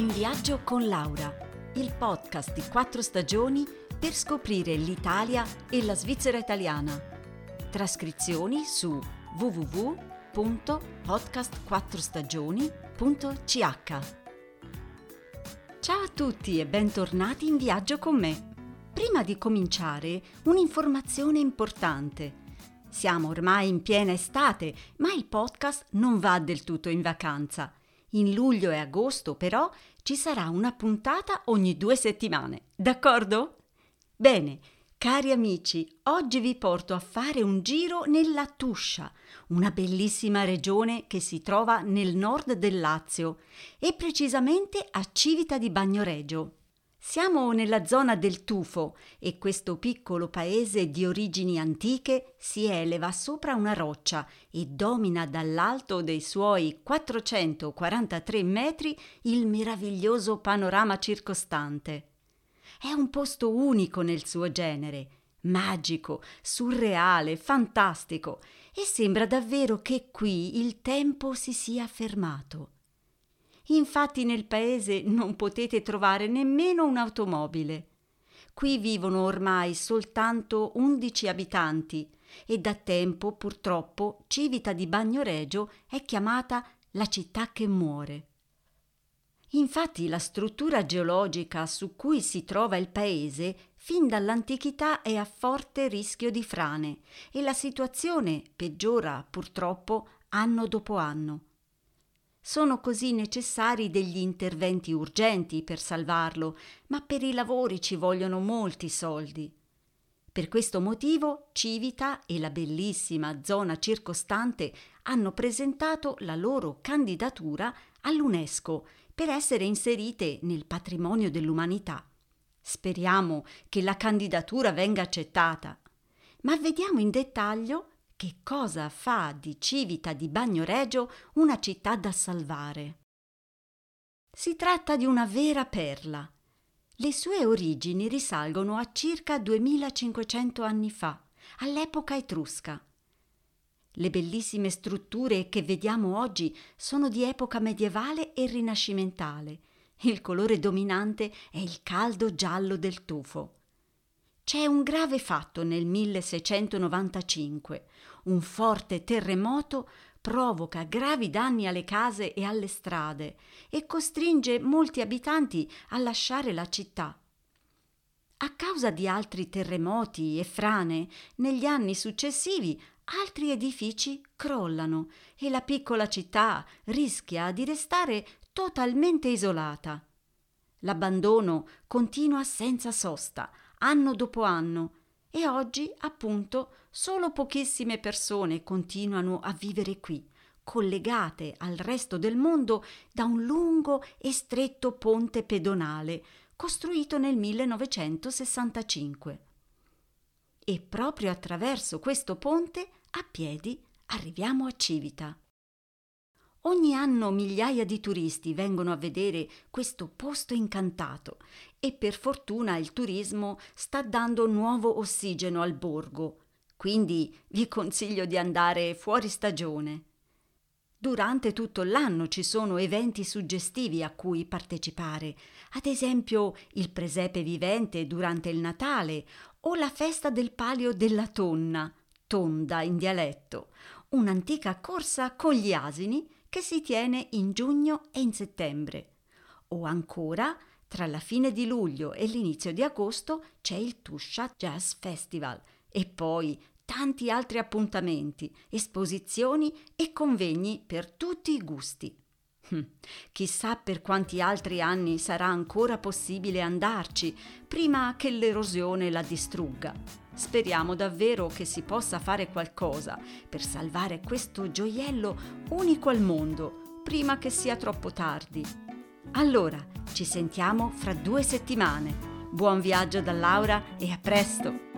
In viaggio con Laura, il podcast di quattro stagioni per scoprire l'Italia e la Svizzera italiana. Trascrizioni su www.podcast4stagioni.ch. Ciao a tutti e bentornati in viaggio con me. Prima di cominciare, un'informazione importante. Siamo ormai in piena estate, ma il podcast non va del tutto in vacanza. In luglio e agosto, però, ci sarà una puntata ogni due settimane, d'accordo? Bene, cari amici, oggi vi porto a fare un giro nella Tuscia, una bellissima regione che si trova nel nord del Lazio e precisamente a Civita di Bagnoregio. Siamo nella zona del Tufo e questo piccolo paese di origini antiche si eleva sopra una roccia e domina dall'alto dei suoi 443 metri il meraviglioso panorama circostante. È un posto unico nel suo genere, magico, surreale, fantastico e sembra davvero che qui il tempo si sia fermato. Infatti nel paese non potete trovare nemmeno un'automobile. Qui vivono ormai soltanto 11 abitanti e da tempo purtroppo Civita di Bagnoregio è chiamata la città che muore. Infatti la struttura geologica su cui si trova il paese fin dall'antichità è a forte rischio di frane e la situazione peggiora purtroppo anno dopo anno. Sono così necessari degli interventi urgenti per salvarlo, ma per i lavori ci vogliono molti soldi. Per questo motivo Civita e la bellissima zona circostante hanno presentato la loro candidatura all'UNESCO per essere inserite nel patrimonio dell'umanità. Speriamo che la candidatura venga accettata. Ma vediamo in dettaglio che cosa fa di Civita di Bagnoregio una città da salvare. Si tratta di una vera perla. Le sue origini risalgono a circa 2500 anni fa, all'epoca etrusca. Le bellissime strutture che vediamo oggi sono di epoca medievale e rinascimentale. Il colore dominante è il caldo giallo del tufo. C'è un grave fatto nel 1695. Un forte terremoto provoca gravi danni alle case e alle strade e costringe molti abitanti a lasciare la città. A causa di altri terremoti e frane, negli anni successivi altri edifici crollano e la piccola città rischia di restare totalmente isolata. L'abbandono continua senza sosta, anno dopo anno, e oggi, appunto, solo pochissime persone continuano a vivere qui, collegate al resto del mondo da un lungo e stretto ponte pedonale costruito nel 1965. E proprio attraverso questo ponte, a piedi, arriviamo a Civita. Ogni anno migliaia di turisti vengono a vedere questo posto incantato e per fortuna il turismo sta dando nuovo ossigeno al borgo, quindi vi consiglio di andare fuori stagione. Durante tutto l'anno ci sono eventi suggestivi a cui partecipare, ad esempio il presepe vivente durante il Natale o la festa del palio della tonna, tonda in dialetto, un'antica corsa con gli asini che si tiene in giugno e in settembre. O ancora, tra la fine di luglio e l'inizio di agosto c'è il Tuscia Jazz Festival e poi tanti altri appuntamenti, esposizioni e convegni per tutti i gusti. Hm, chissà per quanti altri anni sarà ancora possibile andarci prima che l'erosione la distrugga. Speriamo davvero che si possa fare qualcosa per salvare questo gioiello unico al mondo prima che sia troppo tardi. Allora, ci sentiamo fra due settimane. Buon viaggio da Laura e a presto!